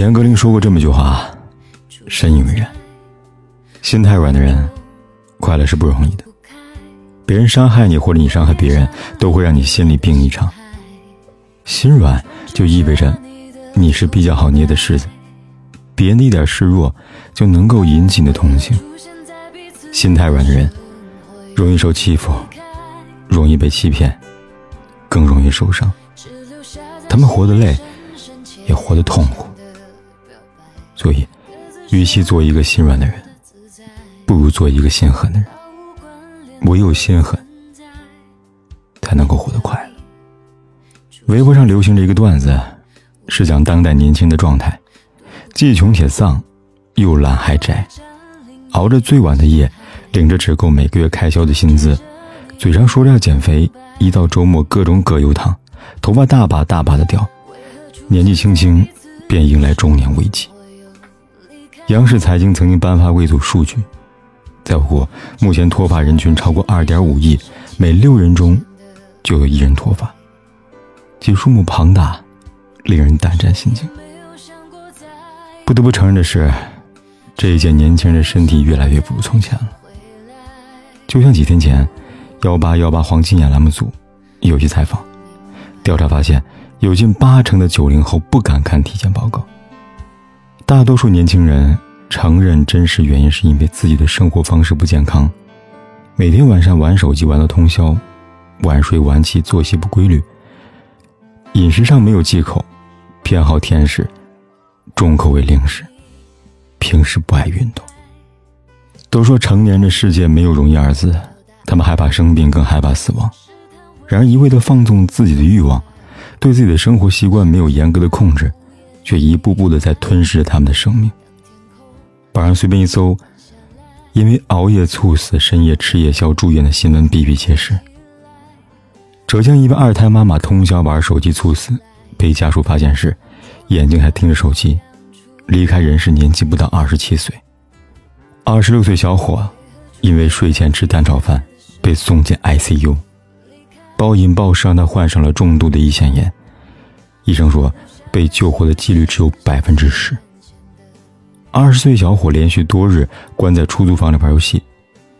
严歌苓说过这么一句话：“深以为然。心太软的人，快乐是不容易的。别人伤害你，或者你伤害别人，都会让你心里病一场。心软就意味着你是比较好捏的柿子，别人的一点示弱就能够引起你的同情。心太软的人，容易受欺负。”容易被欺骗，更容易受伤。他们活得累，也活得痛苦。所以，与其做一个心软的人，不如做一个心狠的人。唯有心狠，才能够活得快乐。微博上流行着一个段子，是讲当代年轻的状态：既穷且丧，又懒还宅，熬着最晚的夜，领着只够每个月开销的薪资。嘴上说着要减肥，一到周末各种葛优躺，头发大把大把的掉，年纪轻轻便迎来中年危机。央视财经曾经颁发过一组数据，在我国目前脱发人群超过二点五亿，每六人中就有一人脱发，其数目庞大，令人胆战心惊。不得不承认的是，这一届年轻人的身体越来越不如从前了，就像几天前。幺八幺八黄金眼栏目组有些采访，调查发现，有近八成的九零后不敢看体检报告。大多数年轻人承认真实原因是因为自己的生活方式不健康，每天晚上玩手机玩到通宵，晚睡晚起，作息不规律，饮食上没有忌口，偏好甜食，重口味零食，平时不爱运动。都说成年人的世界没有容易二字。他们害怕生病，更害怕死亡。然而，一味的放纵自己的欲望，对自己的生活习惯没有严格的控制，却一步步的在吞噬着他们的生命。网上随便一搜，因为熬夜猝死、深夜吃夜宵住院的新闻比比皆是。浙江一位二胎妈妈通宵玩手机猝死，被家属发现时，眼睛还盯着手机，离开人世年纪不到二十七岁。二十六岁小伙，因为睡前吃蛋炒饭。被送进 ICU，暴饮暴食让他患上了重度的胰腺炎。医生说，被救活的几率只有百分之十。二十岁小伙连续多日关在出租房里玩游戏，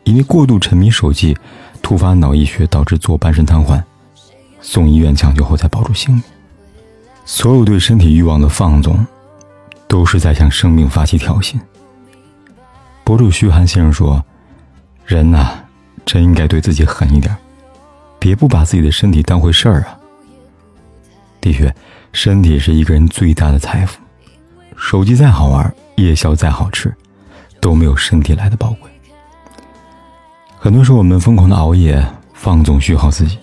因为过度沉迷手机，突发脑溢血导致左半身瘫痪，送医院抢救后才保住性命。所有对身体欲望的放纵，都是在向生命发起挑衅。博主徐寒先生说：“人呐。”真应该对自己狠一点，别不把自己的身体当回事儿啊！的确，身体是一个人最大的财富，手机再好玩，夜宵再好吃，都没有身体来的宝贵。很多时候，我们疯狂的熬夜、放纵、虚耗自己，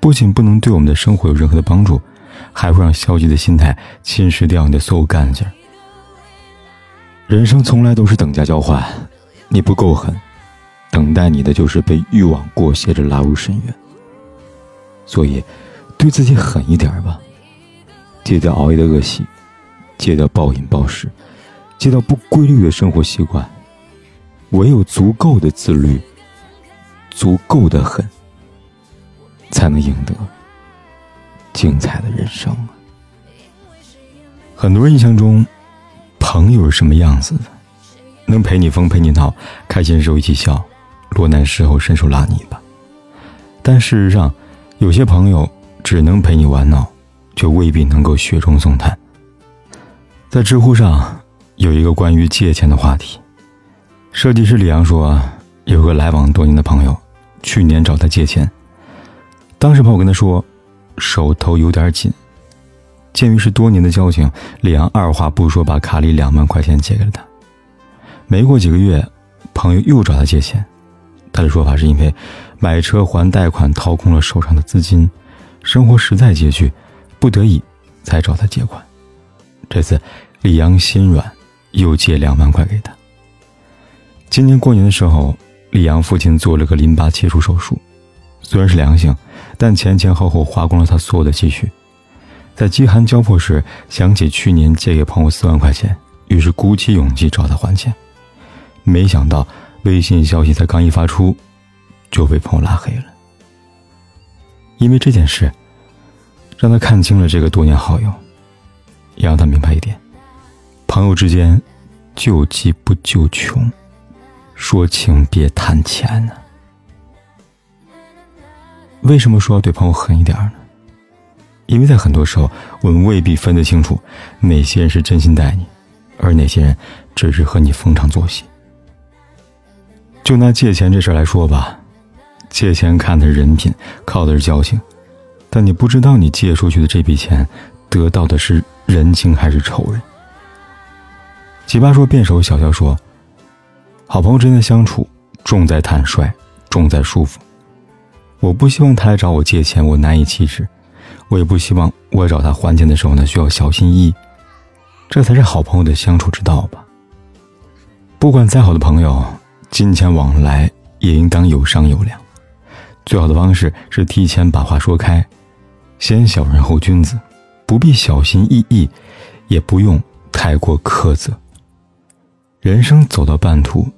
不仅不能对我们的生活有任何的帮助，还会让消极的心态侵蚀掉你的所有干劲。人生从来都是等价交换，你不够狠。等待你的就是被欲望裹挟着拉入深渊。所以，对自己狠一点吧，戒掉熬夜的恶习，戒掉暴饮暴食，戒掉不规律的生活习惯。唯有足够的自律，足够的狠，才能赢得精彩的人生！很多人印象中，朋友是什么样子的？能陪你疯，陪你闹，开心时候一起笑。落难时候伸手拉你一把，但事实上，有些朋友只能陪你玩闹，却未必能够雪中送炭。在知乎上有一个关于借钱的话题，设计师李阳说，有个来往多年的朋友，去年找他借钱，当时朋友跟他说，手头有点紧。鉴于是多年的交情，李阳二话不说把卡里两万块钱借给了他。没过几个月。朋友又找他借钱，他的说法是因为买车还贷款掏空了手上的资金，生活实在拮据，不得已才找他借款。这次李阳心软，又借两万块给他。今年过年的时候，李阳父亲做了个淋巴切除手术，虽然是良性，但前前后后花光了他所有的积蓄。在饥寒交迫时，想起去年借给朋友四万块钱，于是鼓起勇气找他还钱。没想到微信消息才刚一发出，就被朋友拉黑了。因为这件事，让他看清了这个多年好友，也让他明白一点：朋友之间救急不救穷，说情别谈钱呢。为什么说要对朋友狠一点呢？因为在很多时候，我们未必分得清楚哪些人是真心待你，而哪些人只是和你逢场作戏。就拿借钱这事来说吧，借钱看的是人品，靠的是交情，但你不知道你借出去的这笔钱，得到的是人情还是仇人。奇葩说辩手小肖说：“好朋友之间的相处，重在坦率，重在舒服。我不希望他来找我借钱，我难以启齿。”我也不希望我找他还钱的时候呢，需要小心翼翼，这才是好朋友的相处之道吧。不管再好的朋友，金钱往来也应当有商有量。最好的方式是提前把话说开，先小人后君子，不必小心翼翼，也不用太过苛责。人生走到半途，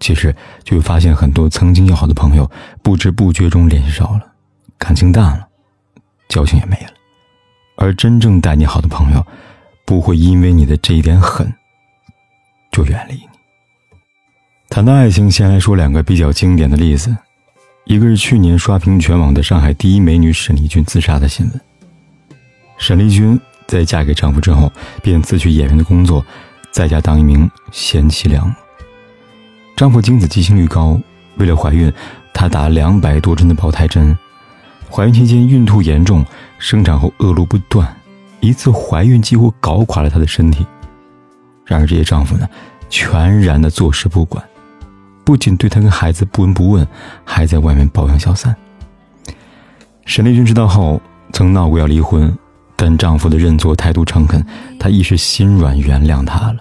其实就会发现很多曾经要好的朋友，不知不觉中联系少了，感情淡了。交情也没了，而真正待你好的朋友，不会因为你的这一点狠，就远离你。谈到爱情，先来说两个比较经典的例子，一个是去年刷屏全网的上海第一美女沈丽君自杀的新闻。沈丽君在嫁给丈夫之后，便辞去演员的工作，在家当一名贤妻良母。丈夫精子畸形率高，为了怀孕，她打两百多针的胞胎针。怀孕期间孕吐严重，生产后恶露不断，一次怀孕几乎搞垮了她的身体。然而这些丈夫呢，全然的坐视不管，不仅对她跟孩子不闻不问，还在外面包养小三。沈丽君知道后，曾闹过要离婚，但丈夫的认错态度诚恳，她一时心软原谅他了。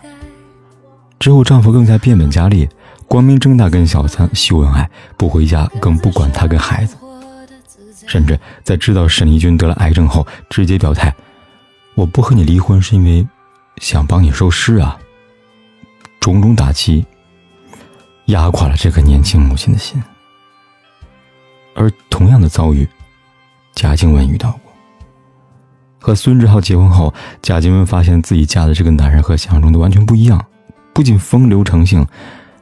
之后丈夫更加变本加厉，光明正大跟小三秀恩爱，不回家更不管她跟孩子。甚至在知道沈丽君得了癌症后，直接表态：“我不和你离婚是因为想帮你收尸啊。”种种打击压垮了这个年轻母亲的心。而同样的遭遇，贾静雯遇到过。和孙志浩结婚后，贾静雯发现自己嫁的这个男人和想象中的完全不一样，不仅风流成性，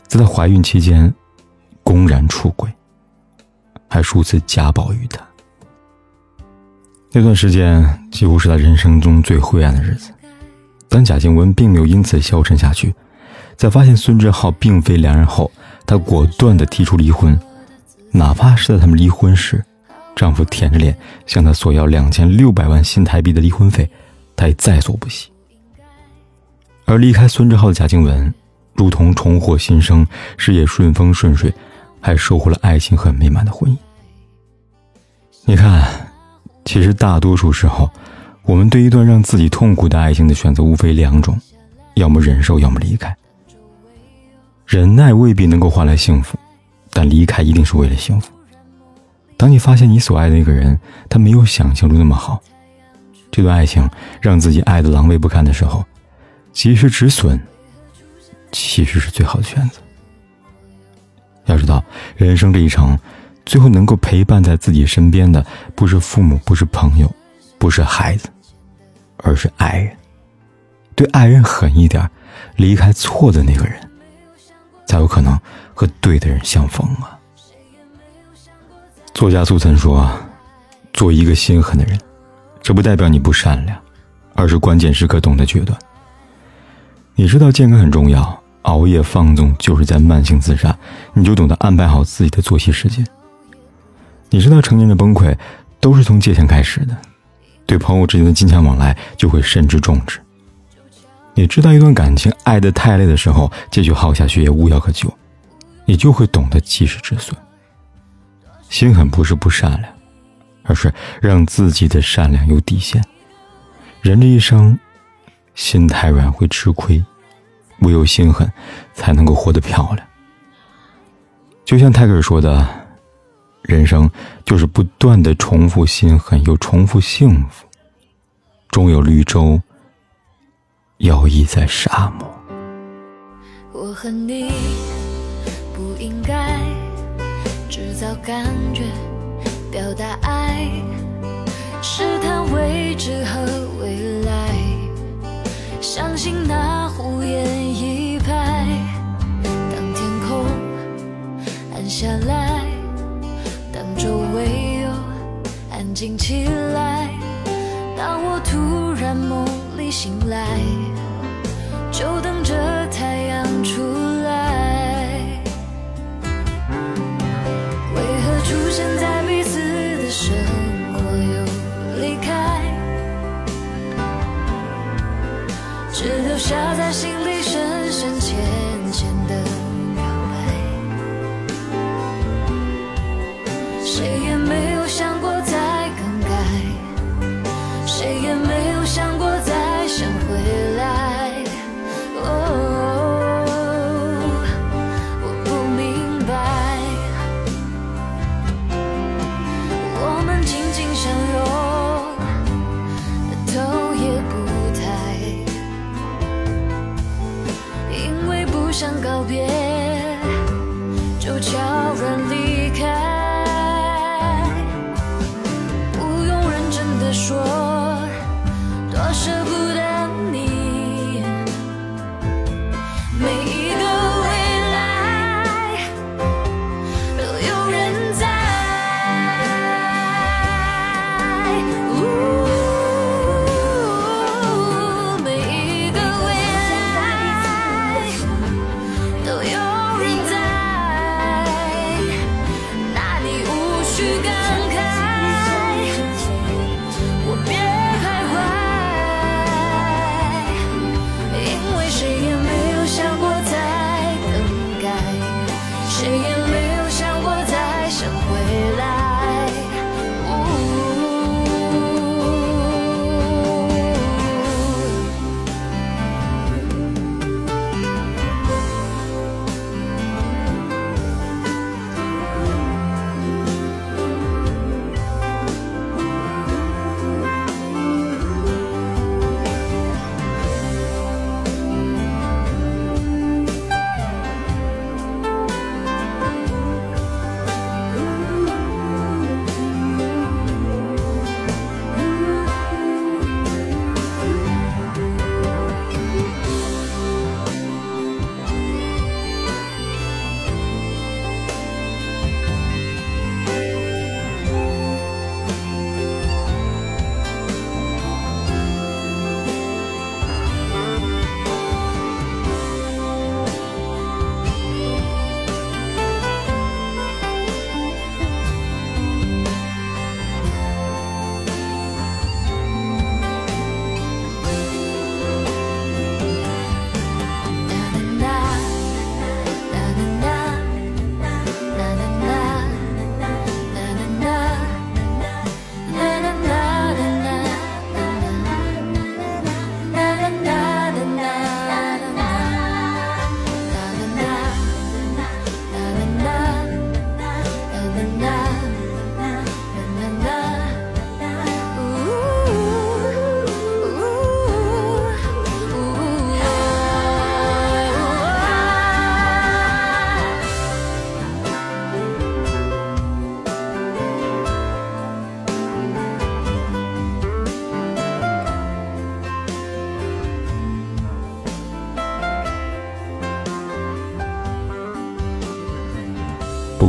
在她怀孕期间公然出轨，还数次家暴于她。那段时间几乎是他人生中最灰暗的日子，但贾静雯并没有因此消沉下去。在发现孙志浩并非良人后，她果断地提出离婚，哪怕是在他们离婚时，丈夫舔着脸向她索要两千六百万新台币的离婚费，她也在所不惜。而离开孙志浩的贾静雯，如同重获新生，事业顺风顺水，还收获了爱情很美满的婚姻。你看。其实大多数时候，我们对一段让自己痛苦的爱情的选择无非两种：要么忍受，要么离开。忍耐未必能够换来幸福，但离开一定是为了幸福。当你发现你所爱的那个人他没有想象中那么好，这段爱情让自己爱的狼狈不堪的时候，及时止损，其实是最好的选择。要知道，人生这一程。最后能够陪伴在自己身边的，不是父母，不是朋友，不是孩子，而是爱人。对爱人狠一点，离开错的那个人，才有可能和对的人相逢啊。作家苏岑说：“做一个心狠的人，这不代表你不善良，而是关键时刻懂得决断。你知道健康很重要，熬夜放纵就是在慢性自杀，你就懂得安排好自己的作息时间。”你知道，成年人崩溃都是从借钱开始的，对朋友之间的金钱往来就会慎之重之。你知道，一段感情爱得太累的时候，继续耗下去也无药可救。你就会懂得及时止损。心狠不是不善良，而是让自己的善良有底线。人这一生，心太软会吃亏，唯有心狠，才能够活得漂亮。就像泰戈尔说的：“人生就是不断的重复心狠，又重复幸福，终有绿洲摇曳在沙漠。”我和你不应该制造感觉，表达爱，